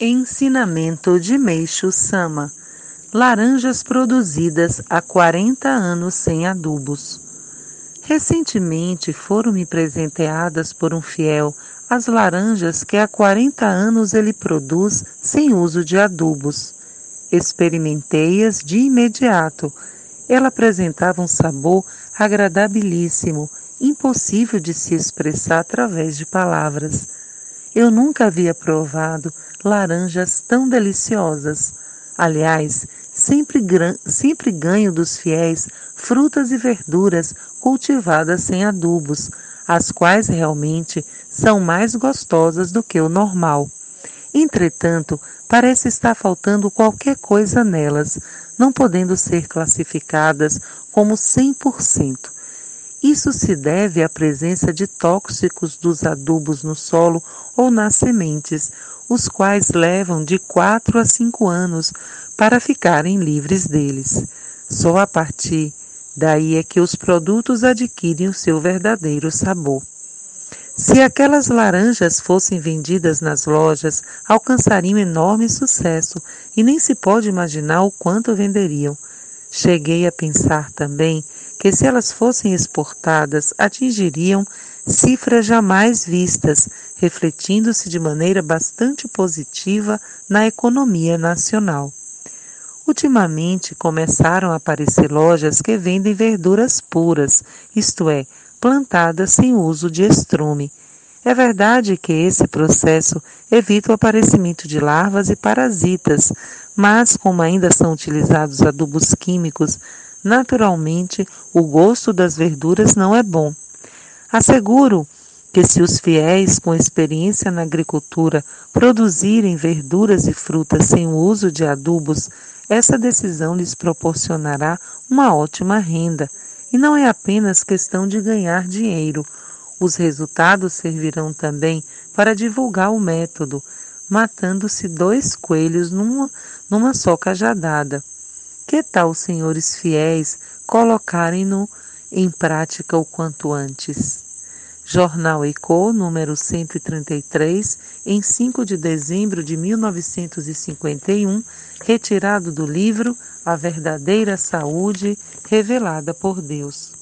Ensinamento de Meixo Sama: Laranjas produzidas há 40 anos sem adubos. Recentemente foram-me presenteadas por um fiel as laranjas que há 40 anos ele produz sem uso de adubos. Experimentei-as de imediato. Ela apresentava um sabor agradabilíssimo, impossível de se expressar através de palavras. Eu nunca havia provado laranjas tão deliciosas. Aliás, sempre, sempre ganho dos fiéis frutas e verduras cultivadas sem adubos, as quais realmente são mais gostosas do que o normal. Entretanto, parece estar faltando qualquer coisa nelas, não podendo ser classificadas como 100%. Isso se deve à presença de tóxicos dos adubos no solo ou nas sementes, os quais levam de 4 a 5 anos para ficarem livres deles. Só a partir daí é que os produtos adquirem o seu verdadeiro sabor. Se aquelas laranjas fossem vendidas nas lojas, alcançariam enorme sucesso e nem se pode imaginar o quanto venderiam. Cheguei a pensar também que, se elas fossem exportadas, atingiriam cifras jamais vistas, refletindo-se de maneira bastante positiva na economia nacional. Ultimamente começaram a aparecer lojas que vendem verduras puras, isto é, plantadas sem uso de estrume. É verdade que esse processo evita o aparecimento de larvas e parasitas, mas como ainda são utilizados adubos químicos, naturalmente o gosto das verduras não é bom. Asseguro que se os fiéis com experiência na agricultura produzirem verduras e frutas sem o uso de adubos, essa decisão lhes proporcionará uma ótima renda. E não é apenas questão de ganhar dinheiro, os resultados servirão também para divulgar o método, matando-se dois coelhos numa, numa só cajadada. Que tal, senhores fiéis, colocarem-no em prática o quanto antes? Jornal ECO, número 133, em 5 de dezembro de 1951, retirado do livro A Verdadeira Saúde Revelada por Deus.